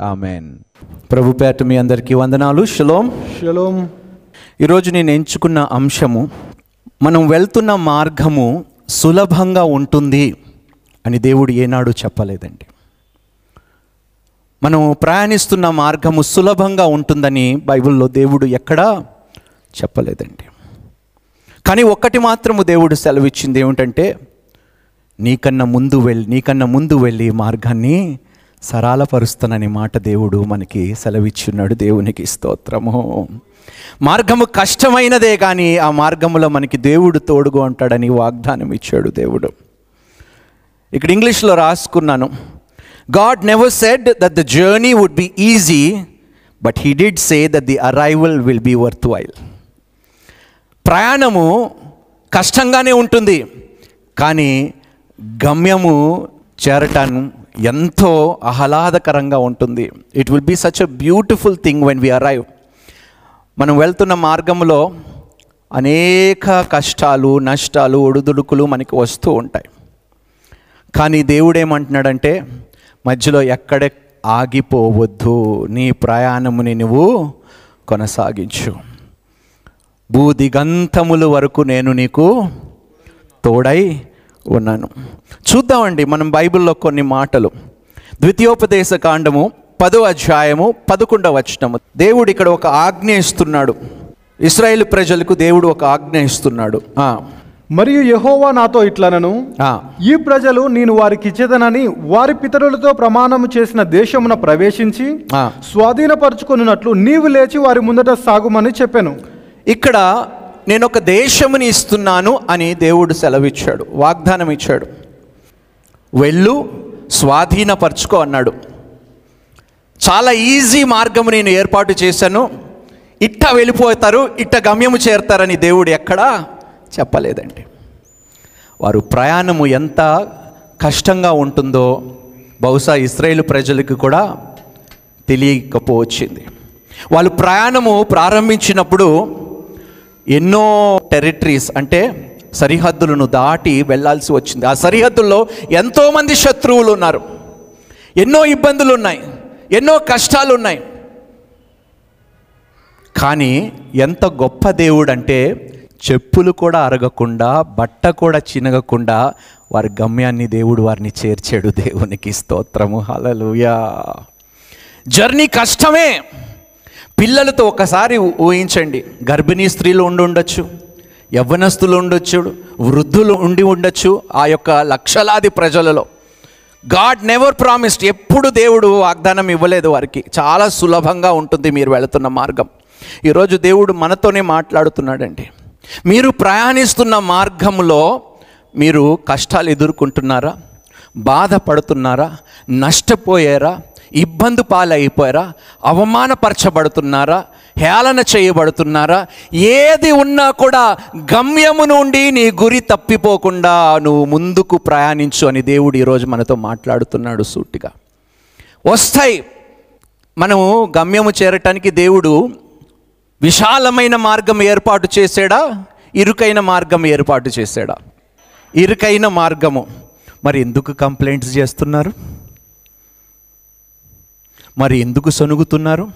Amen. ప్రభు పేట మీ అందరికీ వందనాలు. Shalom shalom ఈరోజు నేను ఎంచుకున్న అంశము మనం వెళ్తున్న మార్గము సులభంగా ఉంటుంది అని దేవుడు ఏనాడు చెప్పలేదండి. మనం ప్రయాణిస్తున్న మార్గము సులభంగా ఉంటుందని బైబిల్లో దేవుడు ఎక్కడా చెప్పలేదండి. కానీ ఒక్కటి మాత్రము దేవుడు సెలవిచ్చింది ఏమిటంటే నీకన్నా ముందు వెళ్ళి నీకన్నా ముందు వెళ్ళి మార్గాన్ని సరాలపరుస్తానని మాట దేవుడు మనకి సెలవిచ్చున్నాడు. దేవునికి స్తోత్రము. మార్గము కష్టమైనదే కానీ ఆ మార్గములో మనకి దేవుడు తోడుగా ఉంటాడని వాగ్దానం ఇచ్చాడు దేవుడు. ఇక్కడ ఇంగ్లీష్లో రాసుకున్నాను. God never said that the journey would be easy but he did say that the arrival will be worth while ప్రయాణము కష్టంగానే ఉంటుంది కానీ గమ్యము చేరటం ఎంతో ఆహ్లాదకరంగా ఉంటుంది. It will be such a beautiful thing when we arrive మనం వెళ్తున్న మార్గంలో అనేక కష్టాలు నష్టాలు ఒడుదుడుకులు మనకి వస్తూ ఉంటాయి. కానీ దేవుడు ఏమంటున్నాడంటే మధ్యలో ఎక్కడ ఆగిపోవద్దు. నీ ప్రయాణముని నువ్వు కొనసాగించు. భూదిగంతముల వరకు నేను నీకు తోడై ఉన్నాను. చూద్దామండి మనం బైబిల్లో కొన్ని మాటలు. ద్వితీయోపదేశ కాండము పదో అధ్యాయము పదకొండవ వచనము. దేవుడు ఇక్కడ ఒక ఆజ్ఞ ఇస్తున్నాడు. ఇస్రాయేల్ ప్రజలకు దేవుడు ఒక ఆజ్ఞ ఇస్తున్నాడు. ఆ, మరియు యెహోవా నాతో ఇట్లనను ఈ ప్రజలు నేను వారికి ఇచ్చేదనని వారి పితరులతో ప్రమాణము చేసిన దేశమున ప్రవేశించి ఆ. స్వాధీనపరచుకొనున్నట్లు నీవు లేచి వారి ముందట సాగుమని చెప్పాను. ఇక్కడ నేను ఒక దేశముని ఇస్తున్నాను అని దేవుడు సెలవిచ్చాడు వాగ్దానం ఇచ్చాడు వెళ్ళు స్వాధీనపరచుకో అన్నాడు. చాలా ఈజీ మార్గము నేను ఏర్పాటు చేశాను. ఇట్ట వెళ్ళిపోతారు ఇట్ట గమ్యము చేరతారని దేవుడు ఎక్కడా చెప్పలేదండి. వారు ప్రయాణము ఎంత కష్టంగా ఉంటుందో బహుశా ఇస్రాయేల్ ప్రజలకు కూడా తెలియకపోవచ్చింది. వాళ్ళు ప్రయాణము ప్రారంభించినప్పుడు ఎన్నో టెరిటరీస్ అంటే సరిహద్దులను దాటి వెళ్ళాల్సి వచ్చింది. ఆ సరిహద్దుల్లో ఎంతోమంది శత్రువులు ఉన్నారు. ఎన్నో ఇబ్బందులు ఉన్నాయి. ఎన్నో కష్టాలు ఉన్నాయి. కానీ ఎంత గొప్ప దేవుడు అంటే చెప్పులు కూడా అరగకుండా బట్ట కూడా చినగకుండా వారి గమ్యాన్ని దేవుడు వారిని చేర్చాడు దేవునికి స్తోత్రము. హలలుయా జర్నీ కష్టమే. పిల్లలతో ఒకసారి ఊహించండి. గర్భిణీ స్త్రీలు ఉండి ఉండొచ్చు యవ్వనస్తులు ఉండొచ్చు వృద్ధులు ఉండి ఉండొచ్చు ఆ యొక్క లక్షలాది ప్రజలలో. గాడ్ నెవర్ ప్రామిస్డ్ ఎప్పుడు దేవుడు వాగ్దానం ఇవ్వలేదు వారికి. చాలా సులభంగా ఉంటుంది మీరు వెళుతున్న మార్గం. ఈరోజు దేవుడు మనతోనే మాట్లాడుతున్నాడండి. మీరు ప్రయాణిస్తున్న మార్గంలో మీరు కష్టాలు ఎదుర్కొంటున్నారా? బాధపడుతున్నారా? నష్టపోయారా? ఇబ్బంది పాలైపోయారా? అవమానపరచబడుతున్నారా? హేళన చేయబడుతున్నారా? ఏది ఉన్నా కూడా గమ్యము నుండి నీ గురి తప్పిపోకుండా నువ్వు ముందుకు ప్రయాణించు అని దేవుడు ఈరోజు మనతో మాట్లాడుతున్నాడు సూటిగా. వస్తాయి. మనము గమ్యము చేరటానికి దేవుడు విశాలమైన మార్గం ఏర్పాటు చేశాడా? ఇరుకైన మార్గం ఏర్పాటు చేశాడా? ఇరుకైన మార్గము. మరి ఎందుకు కంప్లైంట్స్ చేస్తున్నారు? మరి ఎందుకు సొనుగుతున్నారు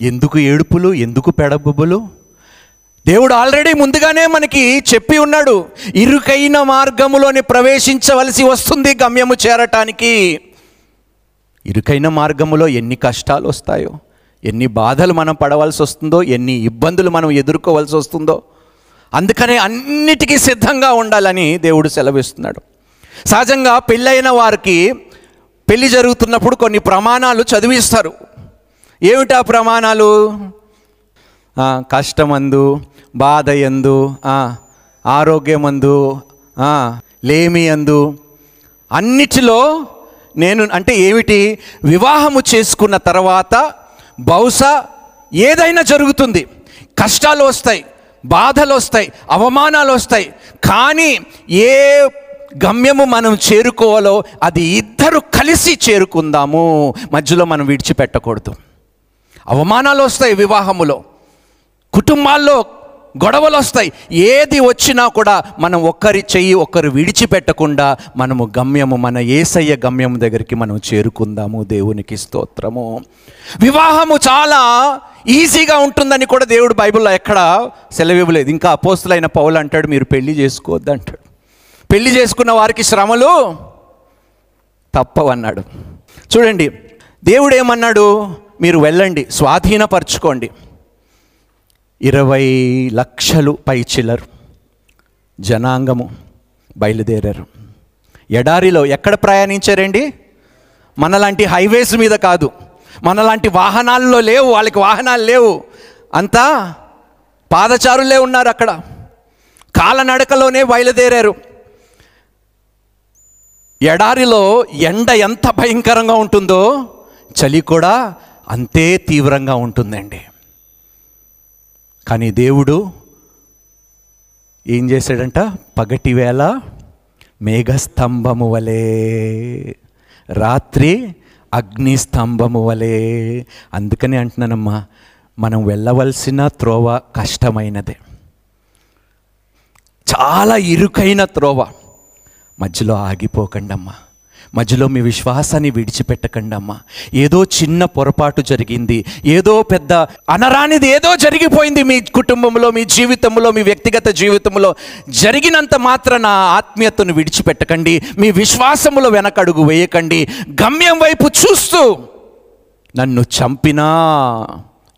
ఎందుకు ఏడుపులు? ఎందుకు పెడబుబ్బులు? దేవుడు ఆల్రెడీ ముందుగానే మనకి చెప్పి ఉన్నాడు ఇరుకైన మార్గములోని ప్రవేశించవలసి వస్తుంది గమ్యము చేరటానికి. ఇరుకైన మార్గములో ఎన్ని కష్టాలు వస్తాయో ఎన్ని బాధలు మనం పడవలసి వస్తుందో ఎన్ని ఇబ్బందులు మనం ఎదుర్కోవలసి వస్తుందో అందుకనే అన్నిటికీ సిద్ధంగా ఉండాలని దేవుడు సెలవిస్తున్నాడు. సహజంగా పెళ్ళైన వారికి పెళ్ళి జరుగుతున్నప్పుడు కొన్ని ప్రమాణాలు చదివిస్తారు. ఏమిటా ప్రమాణాలు? కష్టమందు బాధ ఎందు ఆరోగ్యమందు లేమి అందు అన్నిటిలో నేను అంటే ఏమిటి? వివాహము చేసుకున్న తర్వాత బహుశా ఏదైనా జరుగుతుంది. కష్టాలు వస్తాయి బాధలు వస్తాయి అవమానాలు వస్తాయి. కానీ ఏ గమ్యము మనం చేరుకోవాలో అది ఇద్దరు కలిసి చేరుకుందాము. మధ్యలో మనం విడిచిపెట్టకూడదు. అవమానాలు వస్తాయి వివాహములో. కుటుంబాల్లో గొడవలు వస్తాయి. ఏది వచ్చినా కూడా మనం ఒక్కరి చెయ్యి ఒక్కరు విడిచిపెట్టకుండా మనము గమ్యము మన ఏసయ్య గమ్యము దగ్గరికి మనం చేరుకుందాము. దేవునికి స్తోత్రము. వివాహము చాలా ఈజీగా ఉంటుందని కూడా దేవుడు బైబిల్లో ఎక్కడ సెలవివ్వలేదు. ఇంకా అపోస్తులైన పౌలు అంటాడు మీరు పెళ్ళి చేసుకోవద్దంటాడు. పెళ్ళి చేసుకున్న వారికి శ్రమలు తప్పవన్నాడు. చూడండి దేవుడు ఏమన్నాడు మీరు వెళ్ళండి స్వాధీనపరచుకోండి. ఇరవై లక్షలు పైచిల్లరు జనాంగము బయలుదేరారు. ఎడారిలో ఎక్కడ ప్రయాణించారండి? మనలాంటి హైవేస్ మీద కాదు మనలాంటి వాహనాల్లో లేవు వాళ్ళకి వాహనాలు లేవు. అంతా పాదచారులే ఉన్నారు అక్కడ. కాలనడకలోనే బయలుదేరారు. ఎడారిలో ఎండ ఎంత భయంకరంగా ఉంటుందో చలి కూడా అంతే తీవ్రంగా ఉంటుందండి. కానీ దేవుడు ఏం చేశాడంట? పగటి వేళ మేఘస్తంభము వలె రాత్రి అగ్ని స్తంభము వలె. అందుకని అంటున్నానమ్మా మనం వెళ్ళవలసిన త్రోవ కష్టమైనదే. చాలా ఇరుకైన త్రోవ. మధ్యలో ఆగిపోకండమ్మా. మధ్యలో మీ విశ్వాసాన్ని విడిచిపెట్టకండమ్మా. ఏదో చిన్న పొరపాటు జరిగింది ఏదో పెద్ద అనరానిది ఏదో జరిగిపోయింది మీ కుటుంబంలో మీ జీవితంలో మీ వ్యక్తిగత జీవితంలో. జరిగినంత మాత్రాన ఆత్మీయతను విడిచిపెట్టకండి మీ విశ్వాసములో వెనకడుగు వేయకండి గమ్యం వైపు చూస్తూ నన్ను చంపినా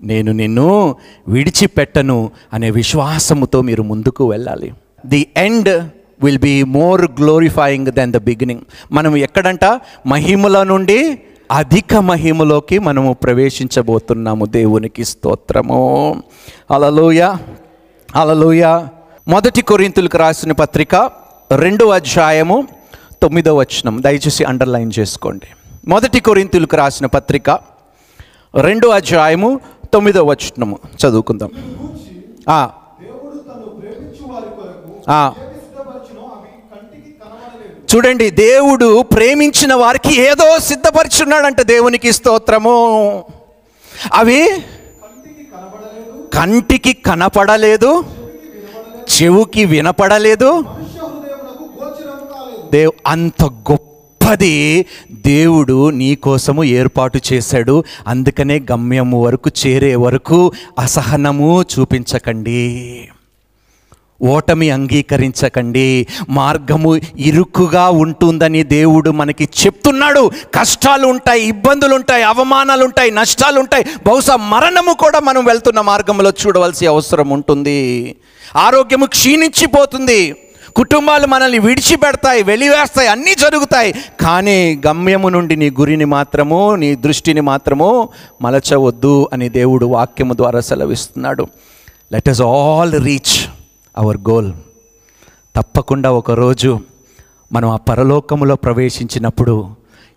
నేను నిన్ను విడిచిపెట్టను అనే విశ్వాసముతో మీరు ముందుకు వెళ్ళాలి. The end will be more glorifying then the beginning మనం ఎక్కడంట? మహిమల నుండి అధిక మహిమలోకి మనము ప్రవేశించబోతున్నాము. దేవునికి స్తోత్రము. అలలోయ అలలోయ మొదటి కొరింతులకు రాసిన పత్రిక రెండో అధ్యాయము తొమ్మిదో వచనం. దయచేసి అండర్లైన్ చేసుకోండి. మొదటి కొరింతులకు రాసిన పత్రిక రెండో అధ్యాయము తొమ్మిదో వచనము. చదువుకుందాం ఆ, దేవుడు తను ప్రేమించు వారి కొరకు ఆ. ఏమి సిద్ధపరచునో అవి కంటికి కనబడలేదు చూడండి దేవుడు ప్రేమించిన వారికి ఏదో సిద్ధపరిచున్నాడంట దేవునికి స్తోత్రము. అవి? కంటికి కనపడలేదు చెవుకి వినపడలేదు. దేవ్ అంత గొప్పది దేవుడు నీ కోసము ఏర్పాటు చేశాడు. అందుకనే గమ్యము వరకు చేరే వరకు అసహనము చూపించకండి. ఓటమి అంగీకరించకండి. మార్గము ఇరుకుగా ఉంటుందని దేవుడు మనకి చెప్తున్నాడు. కష్టాలు ఉంటాయి ఇబ్బందులు ఉంటాయి అవమానాలు ఉంటాయి నష్టాలు ఉంటాయి. బహుశా మరణము కూడా మనం వెళ్తున్న మార్గంలో చూడవలసి అవసరం ఉంటుంది. ఆరోగ్యము క్షీణించిపోతుంది. కుటుంబాలు మనల్ని విడిచిపెడతాయి వెలివేస్తాయి అన్నీ జరుగుతాయి. కానీ గమ్యము నుండి నీ గురిని మాత్రము నీ దృష్టిని మాత్రము మలచవద్దు అని దేవుడు వాక్యము ద్వారా సెలవిస్తున్నాడు. Let us all reach our goal తప్పకుండా ఒకరోజు మనం ఆ పరలోకములో ప్రవేశించినప్పుడు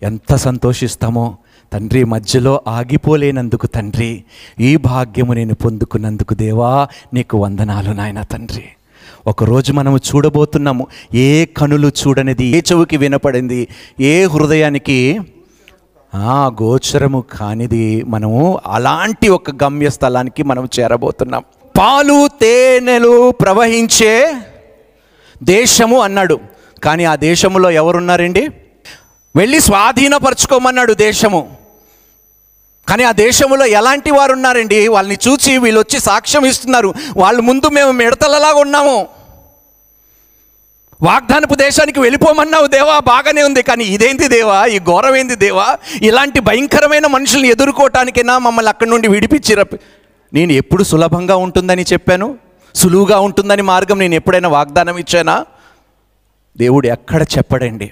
ఎంత సంతోషిస్తామో. తండ్రి మధ్యలో ఆగిపోలేనందుకు తండ్రి ఈ భాగ్యము నేను పొందుకున్నందుకు దేవా నీకు వందనాలు నాయన తండ్రి. ఒకరోజు మనము చూడబోతున్నాము ఏ కనులు చూడనిది ఏ చెవుకి వినపడింది ఏ హృదయానికి ఆ గోచరము కానిది మనము అలాంటి ఒక గమ్య స్థలానికి మనం చేరబోతున్నాం. పాలు తేనెలు ప్రవహించే దేశము అన్నాడు. కానీ ఆ దేశములో ఎవరున్నారండి? వెళ్ళి స్వాధీనపరచుకోమన్నాడు దేశము. కానీ ఆ దేశంలో ఎలాంటి వారు ఉన్నారండి వాళ్ళని చూసి వీళ్ళు వచ్చి సాక్ష్యం ఇస్తున్నారు. వాళ్ళ ముందు మేము మిడతలలాగా ఉన్నాము. వాగ్దానపు దేశానికి వెళ్ళిపోమన్నావు దేవా బాగానే ఉంది. కానీ ఇదేంటి దేవా? ఈ ఘోరమేంది దేవా? ఇలాంటి భయంకరమైన మనుషుల్ని ఎదుర్కోవటానికైనా మమ్మల్ని అక్కడి నుండి విడిపించి నేను ఎప్పుడు సులభంగా ఉంటుందని చెప్పాను? సులువుగా ఉంటుందని మార్గం నేను ఎప్పుడైనా వాగ్దానం ఇచ్చానా? దేవుడు ఎక్కడ చెప్పడండి?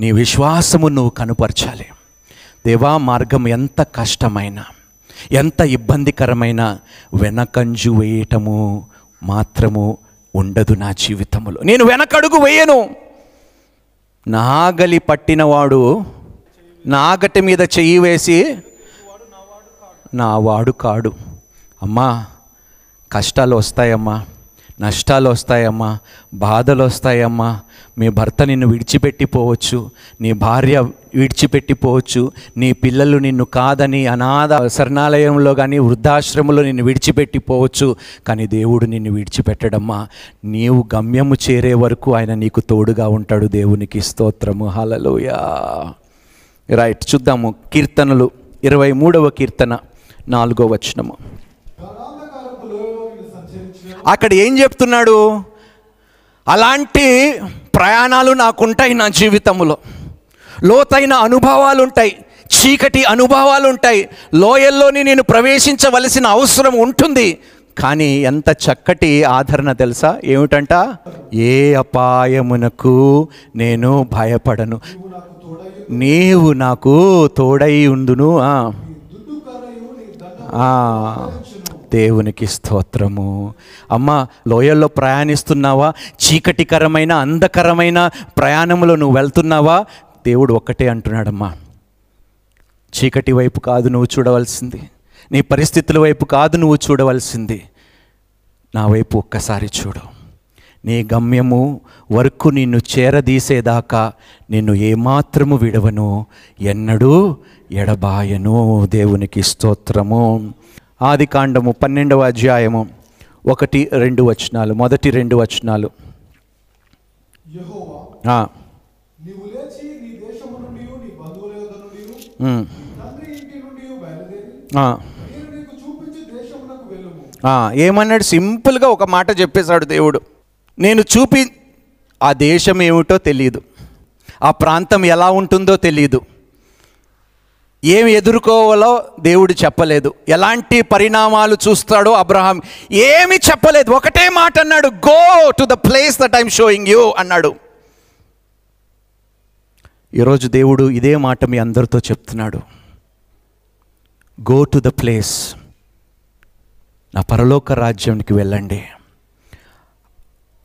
నీ విశ్వాసము నువ్వు కనుపరచాలి. దేవా మార్గం ఎంత కష్టమైన ఎంత ఇబ్బందికరమైన వెనకంజు వేయటము మాత్రము ఉండదు నా జీవితంలో నేను వెనకడుగు వేయను. నాగలి పట్టినవాడు నాగటి మీద చెయ్యి వేసి నా వాడు కాడు. అమ్మా కష్టాలు వస్తాయమ్మా నష్టాలు వస్తాయమ్మా బాధలు వస్తాయమ్మా మీ భర్త నిన్ను విడిచిపెట్టిపోవచ్చు నీ భార్య విడిచిపెట్టిపోవచ్చు నీ పిల్లలు నిన్ను కాదని అనాథ శరణాలయంలో కానీ వృద్ధాశ్రమంలో నిన్ను విడిచిపెట్టిపోవచ్చు కానీ దేవుడు నిన్ను విడిచిపెట్టడమ్మా. నీవు గమ్యము చేరే వరకు ఆయన నీకు తోడుగా ఉంటాడు దేవునికి స్తోత్రము. హలలోయా రైట్ చూద్దాము కీర్తనలు. ఇరవై మూడవ కీర్తన. నాలుగో వచనము. అక్కడ ఏం చెప్తున్నాడు? అలాంటి ప్రయాణాలు నాకుంటాయి నా జీవితంలో. లోతైన అనుభవాలు ఉంటాయి చీకటి అనుభవాలు ఉంటాయి లోయల్లోని నేను ప్రవేశించవలసిన అవసరం ఉంటుంది. కానీ ఎంత చక్కటి ఆదరణ తెలుసా? ఏమిటంట? ఏ అపాయమునకు నేను భయపడను. నీవు నాకు తోడై ఉండును. దేవునికి స్తోత్రము. అమ్మ లోయల్లో ప్రయాణిస్తున్నావా? చీకటికరమైన అంధకరమైన ప్రయాణంలో నువ్వు వెళ్తున్నావా? దేవుడు ఒక్కటే అంటున్నాడమ్మా. చీకటి వైపు కాదు నువ్వు చూడవలసింది. నీ పరిస్థితుల వైపు కాదు నువ్వు చూడవలసింది. నా వైపు ఒక్కసారి చూడు. నీ గమ్యము వరకు నిన్ను చేరదీసేదాకా నిన్ను ఏమాత్రము విడవను ఎన్నడూ ఎడబాయను. దేవునికి స్తోత్రము. ఆది కాండము పన్నెండవ అధ్యాయము. ఒకటి రెండు వచనాలు. మొదటి రెండు వచనాలు. ఏమన్నాడు? సింపుల్గా ఒక మాట చెప్పేశాడు దేవుడు. నేను చూపి ఆ దేశం ఏమిటో తెలియదు ఆ ప్రాంతం ఎలా ఉంటుందో తెలియదు ఏమి ఎదుర్కోవాలో దేవుడు చెప్పలేదు. ఎలాంటి పరిణామాలు చూస్తాడో అబ్రహాం ఏమి చెప్పలేదు. ఒకటే మాట అన్నాడు go to the place that I'm showing you అన్నాడు. ఈరోజు దేవుడు ఇదే మాట మీ అందరితో చెప్తున్నాడు. గో టు ద ప్లేస్ నా పరలోక రాజ్యానికి వెళ్ళండి.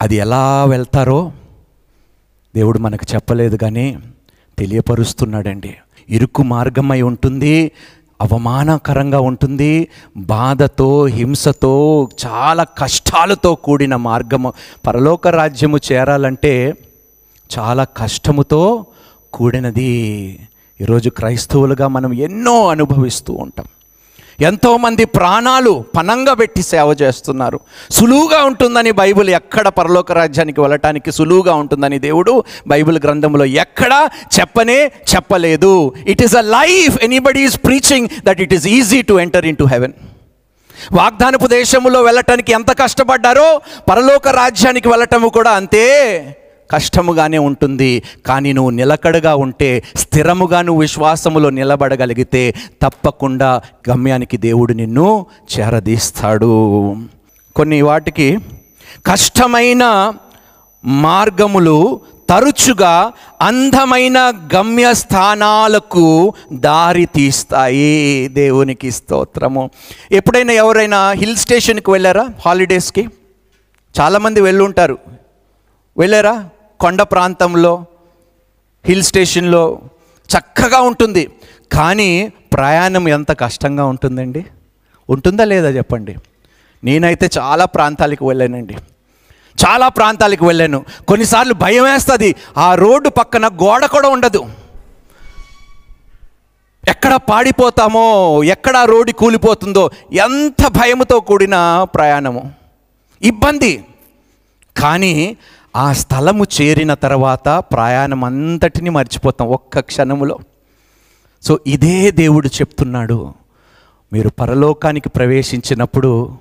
అది ఎలా వెళ్తారో దేవుడు మనకు చెప్పలేదు కానీ తెలియపరుస్తున్నాడండి. ఇరుకు మార్గమై ఉంటుంది అవమానకరంగా ఉంటుంది బాధతో హింసతో చాలా కష్టాలతో కూడిన మార్గము. పరలోక రాజ్యము చేరాలంటే చాలా కష్టముతో కూడినది. ఈరోజు క్రైస్తవులుగా మనం ఎన్నో అనుభవిస్తూ ఉంటాం. ఎంతోమంది ప్రాణాలు పనంగా పెట్టి సేవ చేస్తున్నారు. సులువుగా ఉంటుందని బైబిల్ ఎక్కడ పరలోక రాజ్యానికి వెళ్ళటానికి సులువుగా ఉంటుందని దేవుడు బైబిల్ గ్రంథంలో ఎక్కడ చెప్పనే చెప్పలేదు. It is a life anybody is preaching that it is easy to enter in to heaven వాగ్దానపు దేశంలో వెళ్ళటానికి ఎంత కష్టపడ్డారో పరలోక రాజ్యానికి వెళ్ళటము కూడా అంతే. కష్టముగానే ఉంటుంది కానీ నువ్వు నిలకడగా ఉంటే స్థిరముగా నువ్వు విశ్వాసములో నిలబడగలిగితే తప్పకుండా గమ్యానికి దేవుడు నిన్ను చేరదీస్తాడు. కొన్ని వాటికి కష్టమైన మార్గములు తరచుగా అందమైన గమ్య స్థానాలకు దారి తీస్తాయి. దేవునికి స్తోత్రము. ఎప్పుడైనా ఎవరైనా హిల్ స్టేషన్కి వెళ్ళారా? హాలిడేస్కి? చాలామంది వెళ్ళుంటారు. వెళ్ళారా? కొండ ప్రాంతంలో హిల్ స్టేషన్లో చక్కగా ఉంటుంది. కానీ ప్రయాణం ఎంత కష్టంగా ఉంటుందండి? ఉంటుందా లేదా చెప్పండి? నేనైతే చాలా ప్రాంతాలకు వెళ్ళానండి. చాలా ప్రాంతాలకు వెళ్ళాను. కొన్నిసార్లు భయం వేస్తుంది. ఆ రోడ్డు పక్కన గోడ కూడా ఉండదు. ఎక్కడ పాడిపోతామో ఎక్కడ రోడ్డు కూలిపోతుందో ఎంత భయముతో కూడిన ప్రయాణము. ఇబ్బంది. కానీ ఆ స్థలము చేరిన తర్వాత ప్రయాణం అంతటిని మర్చిపోతాం ఒక్క క్షణములో. సో ఇదే దేవుడు చెప్తున్నాడు. మీరు పరలోకానికి ప్రవేశించినప్పుడు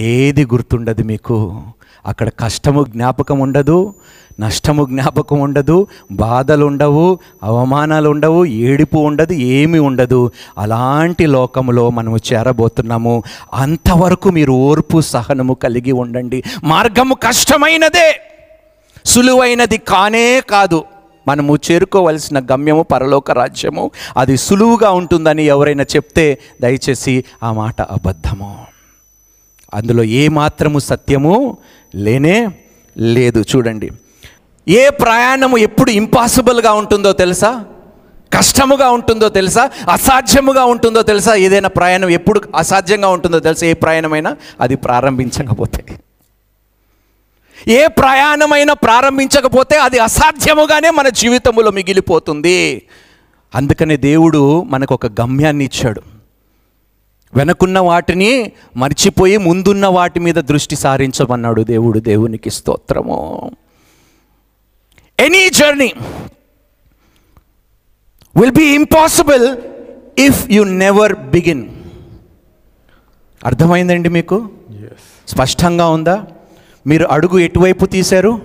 ఏది గుర్తుండదు మీకు. అక్కడ కష్టము జ్ఞాపకం ఉండదు నష్టము జ్ఞాపకం ఉండదు బాధలు ఉండవు అవమానాలు ఉండవు ఏడుపు ఉండదు ఏమీ ఉండదు. అలాంటి లోకములో మనము చేరబోతున్నాము. అంతవరకు మీరు ఓర్పు సహనము కలిగి ఉండండి. మార్గము కష్టమైనదే సులువైనది కానే కాదు. మనము చేరుకోవలసిన గమ్యము పరలోక రాజ్యము అది సులువుగా ఉంటుందని ఎవరైనా చెప్తే దయచేసి ఆ మాట అబద్ధము. అందులో ఏ మాత్రము సత్యము లేనే లేదు. చూడండి ఏ ప్రయాణము ఎప్పుడు ఇంపాసిబుల్గా ఉంటుందో తెలుసా? కష్టముగా ఉంటుందో తెలుసా? అసాధ్యముగా ఉంటుందో తెలుసా? ఏదైనా ప్రయాణం ఎప్పుడు అసాధ్యంగా ఉంటుందో తెలుసా? ఏ ప్రయాణమైనా అది ప్రారంభించకపోతే. ఏ ప్రయాణమైనా ప్రారంభించకపోతే అది అసాధ్యముగానే మన జీవితంలో మిగిలిపోతుంది. అందుకనే దేవుడు మనకు ఒక గమ్యాన్ని ఇచ్చాడు వెనకున్న వాటిని మర్చిపోయి ముందున్న వాటి మీద దృష్టి సారించమన్నాడు దేవుడు దేవునికి స్తోత్రము. Any journey will be impossible if you never begin అర్థమైందండి మీకు? స్పష్టంగా ఉందా? మీరు అడుగు ఎటువైపు తీశారు?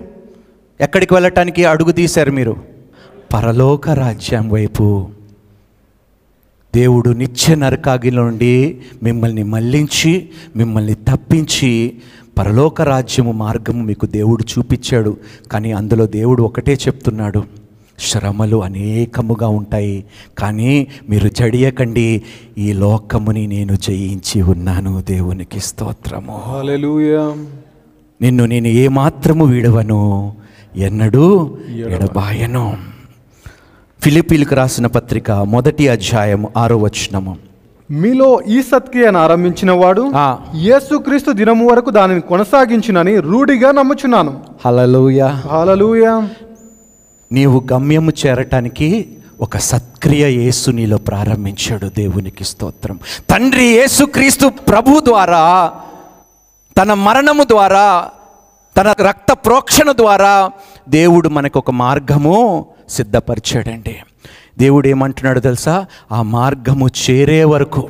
ఎక్కడికి వెళ్ళటానికి అడుగు తీశారు మీరు? పరలోక రాజ్యం వైపు. దేవుడు నిత్య నరకాగిలో నుండి మిమ్మల్ని మళ్ళించి మిమ్మల్ని తప్పించి పరలోక రాజ్యము మార్గము మీకు దేవుడు చూపించాడు కానీ అందులో దేవుడు ఒకటే చెప్తున్నాడు శ్రమలు అనేకముగా ఉంటాయి కానీ మీరు జడియకండి ఈ లోకముని నేను జయించి ఉన్నాను దేవునికి స్తోత్రము. నిన్ను నేను ఏమాత్రము వీడవను ఎన్నడూ ఎడబాయను. ఫిలిపీలకు రాసిన పత్రిక మొదటి అధ్యాయం ఆరో వచనము. మీలో ఈ సత్క్రియను ఆరంభించిన వాడు. యేసుక్రీస్తు దినము వరకు దానిని కొనసాగించునని రూఢిగా నమ్ముచున్నాను. హలలుయ నీవు గమ్యము చేరటానికి ఒక సత్క్రియ యేసు నీలో ప్రారంభించాడు దేవునికి స్తోత్రం. తండ్రి యేసుక్రీస్తు ప్రభు ద్వారా తన మరణము ద్వారా తన రక్త ప్రోక్షణ ద్వారా దేవుడు మనకు ఒక మార్గము సిద్ధపరిచాడండి. దేవుడు ఏమంటున్నాడు తెలుసా? ఆ మార్గము చేరే వరకు.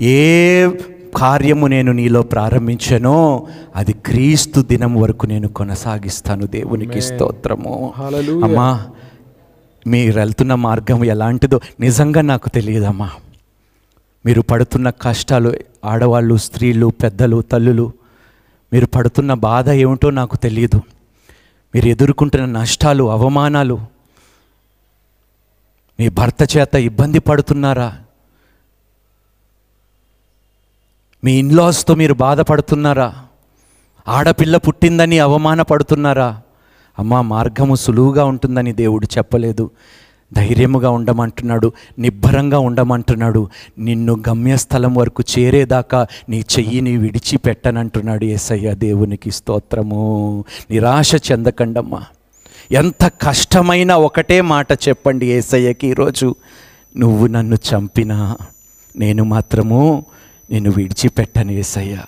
ఏ కార్యము నేను నీలో ప్రారంభించానో అది క్రీస్తు దినం వరకు నేను కొనసాగిస్తాను దేవునికి స్తోత్రము. అమ్మా మీరు వెళ్తున్న మార్గం ఎలాంటిదో నిజంగా నాకు తెలియదమ్మా. మీరు పడుతున్న కష్టాలు ఆడవాళ్ళు స్త్రీలు పెద్దలు తల్లులు మీరు పడుతున్న బాధ ఏమిటో నాకు తెలియదు. మీరు ఎదుర్కొంటున్న నష్టాలు అవమానాలు మీ భర్త చేత ఇబ్బంది పడుతున్నారా? మీ ఇన్లాస్తో మీరు బాధపడుతున్నారా? ఆడపిల్ల పుట్టిందని అవమానపడుతున్నారా? అమ్మా మార్గము సులువుగా ఉంటుందని దేవుడు చెప్పలేదు. ధైర్యముగా ఉండమంటున్నాడు నిబ్బరంగా ఉండమంటున్నాడు. నిన్ను గమ్యస్థలం వరకు చేరేదాకా నీ చెయ్యిని విడిచిపెట్టనంటున్నాడు ఏసయ్య దేవునికి స్తోత్రము. నిరాశ చెందకండమ్మా. ఎంత కష్టమైన ఒకటే మాట చెప్పండి ఏసయ్యకి ఈరోజు. నువ్వు నన్ను చంపినా నేను మాత్రము నేను విడిచిపెట్టను ఏసయ్య.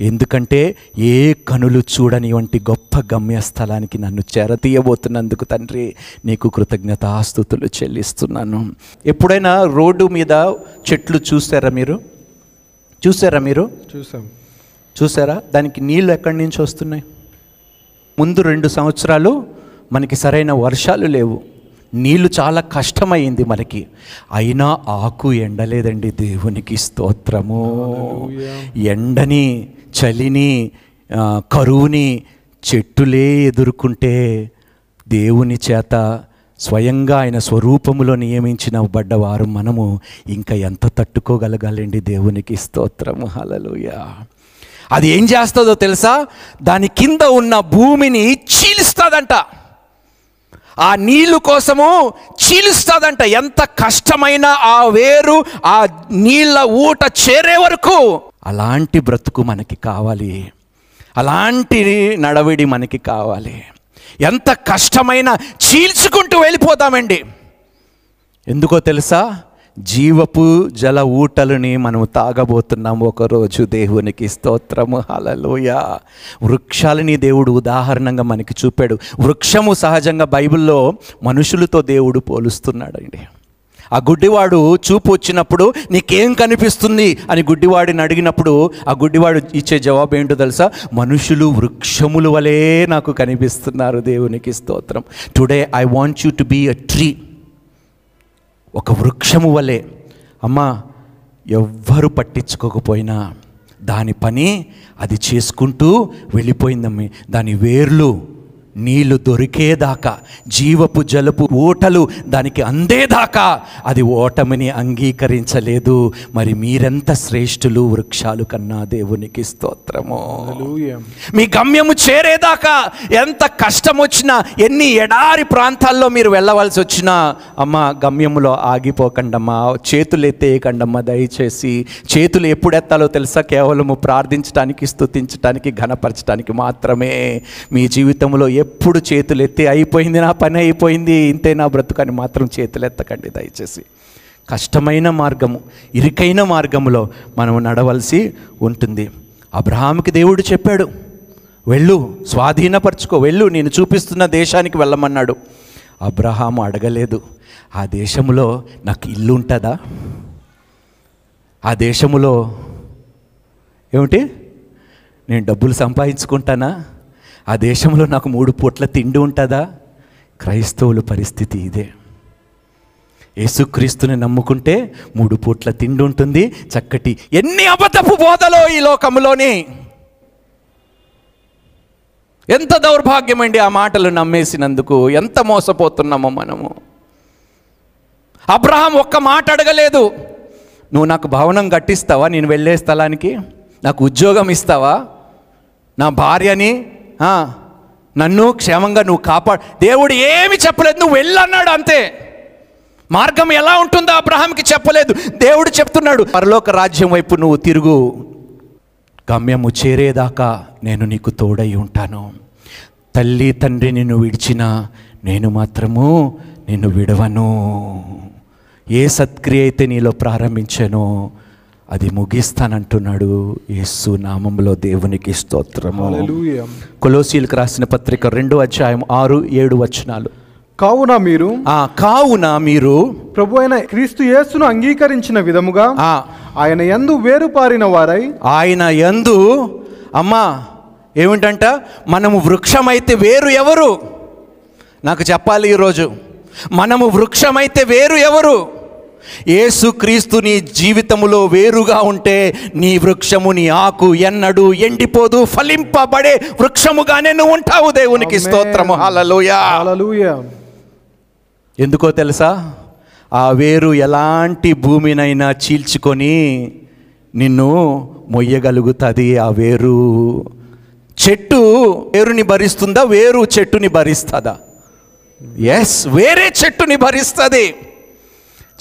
ఎందుకంటే ఏ కనులు చూడని వంటి గొప్ప గమ్యస్థలానికి నన్ను చేరతీయబోతున్నందుకు తండ్రి నీకు కృతజ్ఞతాస్తుతులు చెల్లిస్తున్నాను. ఎప్పుడైనా రోడ్డు మీద చెట్లు చూసారా మీరు? చూసారా మీరు? చూసాం. చూసారా? దానికి నీళ్ళు ఎక్కడి నుంచి వస్తున్నాయి? ముందు రెండు సంవత్సరాలు మనకి సరైన వర్షాలు లేవు. నీళ్ళు చాలా కష్టమైంది మనకి. అయినా ఆకు ఎండలేదండి దేవునికి స్తోత్రము. ఎండని చలిని కరువుని చెట్టులే ఎదుర్కొంటే దేవుని చేత స్వయంగా ఆయన స్వరూపములో నియమించిన బడ్డవారు మనము ఇంకా ఎంత తట్టుకోగలగాలండి దేవునికి స్తోత్రము. హలలుయా అది ఏం చేస్తుందో తెలుసా? దాని కింద ఉన్న భూమిని చీలుస్తుందంట. ఆ నీళ్ళు కోసము చీలుస్తుందంట. ఎంత కష్టమైన ఆ వేరు ఆ నీళ్ళ ఊట చేరే వరకు అలాంటి బ్రతుకు మనకి కావాలి. అలాంటి నడవడి మనకి కావాలి. ఎంత కష్టమైన చీల్చుకుంటూ వెళ్ళిపోతామండి. ఎందుకో తెలుసా? జీవపు జల ఊటలని మనము తాగబోతున్నాం ఒకరోజు దేవునికి స్తోత్రము. హలలోయ వృక్షాలని దేవుడు ఉదాహరణంగా మనకి చూపాడు. వృక్షము సహజంగా బైబిల్లో మనుషులతో దేవుడు పోలుస్తున్నాడండి. ఆ గుడ్డివాడు చూపు వచ్చినప్పుడు నీకేం కనిపిస్తుంది అని గుడ్డివాడిని అడిగినప్పుడు ఆ గుడ్డివాడు ఇచ్చే జవాబు ఏంటో తెలుసా? మనుషులు వృక్షములు వలె నాకు కనిపిస్తున్నారు దేవునికి స్తోత్రం. Today I want you to be a tree ఒక వృక్షము వలె. అమ్మా ఎవ్వరు పట్టించుకోకపోయినా దాని పని అది చేసుకుంటూ వెళ్ళిపోయిందమ్మి. దాని వేర్లు నీళ్ళు దొరికేదాకా జీవపు జలుపు ఓటలు దానికి అందేదాకా అది ఓటమిని అంగీకరించలేదు. మరి మీరెంత శ్రేష్ఠులు వృక్షాలు కన్నా దేవునికి స్తోత్రము? మీ గమ్యము చేరేదాకా ఎంత కష్టం వచ్చినా ఎన్ని ఎడారి ప్రాంతాల్లో మీరు వెళ్ళవలసి వచ్చినా అమ్మ గమ్యములో ఆగిపోకండమ్మా చేతులు ఎత్తేయకండమ్మా దయచేసి. చేతులు ఎప్పుడు ఎత్తాలో తెలుసా? కేవలము ప్రార్థించడానికి స్తుతించడానికి ఘనపరచడానికి మాత్రమే. మీ జీవితంలో ఎప్పుడు చేతులు ఎత్తి అయిపోయింది నా పని అయిపోయింది ఇంతే నా బ్రతుకని మాత్రం చేతులు ఎత్తకండి దయచేసి. కష్టమైన మార్గము ఇరుకైన మార్గములో మనం నడవలసి ఉంటుంది. అబ్రహాంకి దేవుడు చెప్పాడు వెళ్ళు స్వాధీనపరచుకో వెళ్ళు నేను చూపిస్తున్న దేశానికి వెళ్ళమన్నాడు. అబ్రహాము అడగలేదు ఆ దేశంలో నాకు ఇల్లు ఉంటుందా? ఆ దేశములో ఏమిటి? నేను డబ్బులు సంపాదించుకుంటానా? ఆ దేశంలో నాకు మూడు పూట్ల తిండి ఉంటుందా? క్రైస్తవుల పరిస్థితి ఇదే. యేసుక్రీస్తుని నమ్ముకుంటే మూడు పూట్ల తిండి ఉంటుంది. చక్కటి ఎన్ని అబద్ధపు బోధలో ఈ లోకంలోని ఎంత దౌర్భాగ్యమండి ఆ మాటలు నమ్మేసినందుకు. ఎంత మోసపోతున్నామో మనము. అబ్రహాం ఒక్క మాట అడగలేదు. నువ్వు నాకు భవనం కట్టిస్తావా? నేను వెళ్ళే స్థలానికి? నాకు ఉద్యోగం ఇస్తావా? నా భార్యని నన్ను క్షేమంగా నువ్వు కాపాడు. దేవుడు ఏమి చెప్పలేదు నువ్వు వెళ్ళన్నాడు అంతే. మార్గం ఎలా ఉంటుందో అబ్రహాంకి చెప్పలేదు. దేవుడు చెప్తున్నాడు పరలోక రాజ్యం వైపు నువ్వు తిరుగు. గమ్యము చేరేదాకా నేను నీకు తోడై ఉంటాను. తల్లి తండ్రి నిన్ను విడిచినా నేను మాత్రము నిన్ను విడవను. ఏ సత్క్రియ అయితే నీలో ప్రారంభించానో అది ముగిస్తానంటున్నాడు యేసు నామంలో దేవునికి స్తోత్రము. కొలోసీలకు రాసిన పత్రిక రెండో అధ్యాయం ఆరు ఏడు వచనాలు. కావున మీరు ఆ కావున మీరు ప్రభు అయిన క్రీస్తు యేసును అంగీకరించిన విధముగా ఆ. ఆయన యందు వేరుపారిన వారై ఆయన యందు అమ్మా ఏమిటంట? మనము వృక్షమైతే వేరు ఎవరు? నాకు చెప్పాలి ఈరోజు. మనము వృక్షమైతే వేరు ఎవరు? యేసు క్రీస్తు నీ జీవితములో వేరుగా ఉంటే నీ వృక్షము నీ ఆకు ఎన్నడు ఎండిపోదు ఫలింపబడే వృక్షముగానే నువ్వు ఉంటావు దేవునికి. స్తోత్రము. హల్లెలూయా ఎందుకో తెలుసా? ఆ వేరు ఎలాంటి భూమినైనా చీల్చుకొని నిన్ను మొయ్యగలుగుతుంది ఆ వేరు. చెట్టు వేరుని భరిస్తుందా? వేరు చెట్టుని భరిస్తుందా? ఎస్ వేరే చెట్టుని భరిస్తుంది.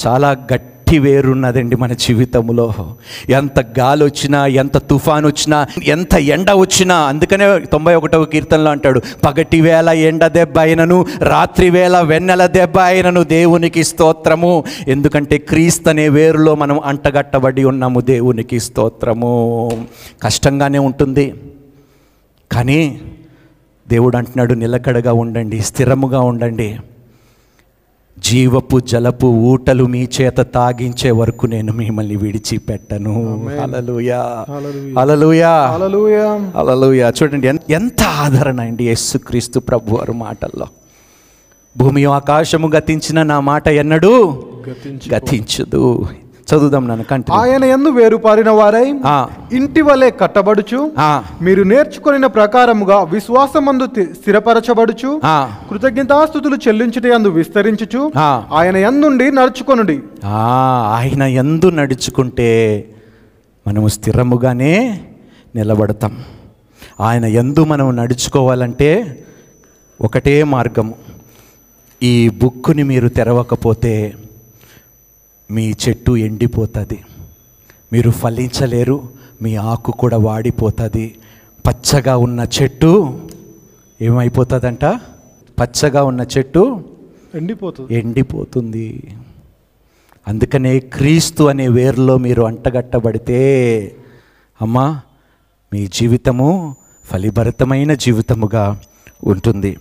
చాలా గట్టి వేరున్నదండి మన జీవితంలో. ఎంత గాలి వచ్చినా ఎంత తుఫాన్ వచ్చినా ఎంత ఎండ వచ్చినా అందుకనే తొంభై ఒకటవ కీర్తనలో అంటాడు పగటి వేళ ఎండ దెబ్బ అయినను రాత్రి వేళ వెన్నెల దెబ్బ అయినను దేవునికి స్తోత్రము. ఎందుకంటే క్రీస్తు అనే వేరులో మనం అంటగట్టబడి ఉన్నాము దేవునికి స్తోత్రము. కష్టంగానే ఉంటుంది. కానీ దేవుడు అంటున్నాడు నిలకడగా ఉండండి స్థిరముగా ఉండండి. జీవపు జలపు ఊటలు మీ చేత తాగించే వరకు నేను మిమ్మల్ని విడిచిపెట్టను. చూడండి ఎంత ఆదరణ అండి యేసుక్రీస్తు ప్రభు వారి మాటల్లో. భూమి ఆకాశము గతించిన నా మాట ఎన్నడూ గతించు. గతించదు. చదువుదాం నన్ను కంటి ఆయన ఎందు వేరుపారిన వారై. ఇంటి వలె కట్టబడుచు. మీరు నేర్చుకొనిన ప్రకారముగా విశ్వాసమందు స్థిరపరచబడుచు ఆ. కృతజ్ఞతాస్థుతులు చెల్లించుట యందు విస్తరించుచు. ఆయన యందుండి నడుచుకొనుడి ఆ, ఆయన ఎందు నడుచుకుంటే మనము స్థిరముగానే నిలబడతాం ఆయన ఎందు మనం నడుచుకోవాలంటే ఒకటే మార్గము ఈ బుక్కుని మీరు తెరవకపోతే మీ చెట్టు ఎండిపోతుంది. మీరు ఫలించలేరు మీ ఆకు కూడా వాడిపోతుంది. పచ్చగా ఉన్న చెట్టు ఏమైపోతుందంట? పచ్చగా ఉన్న చెట్టు ఎండిపోతుంది. ఎండిపోతుంది. అందుకనే క్రీస్తు అనే వేరులో మీరు అంటగట్టబడితే అమ్మా మీ జీవితము ఫలిభరితమైన జీవితముగా ఉంటుంది.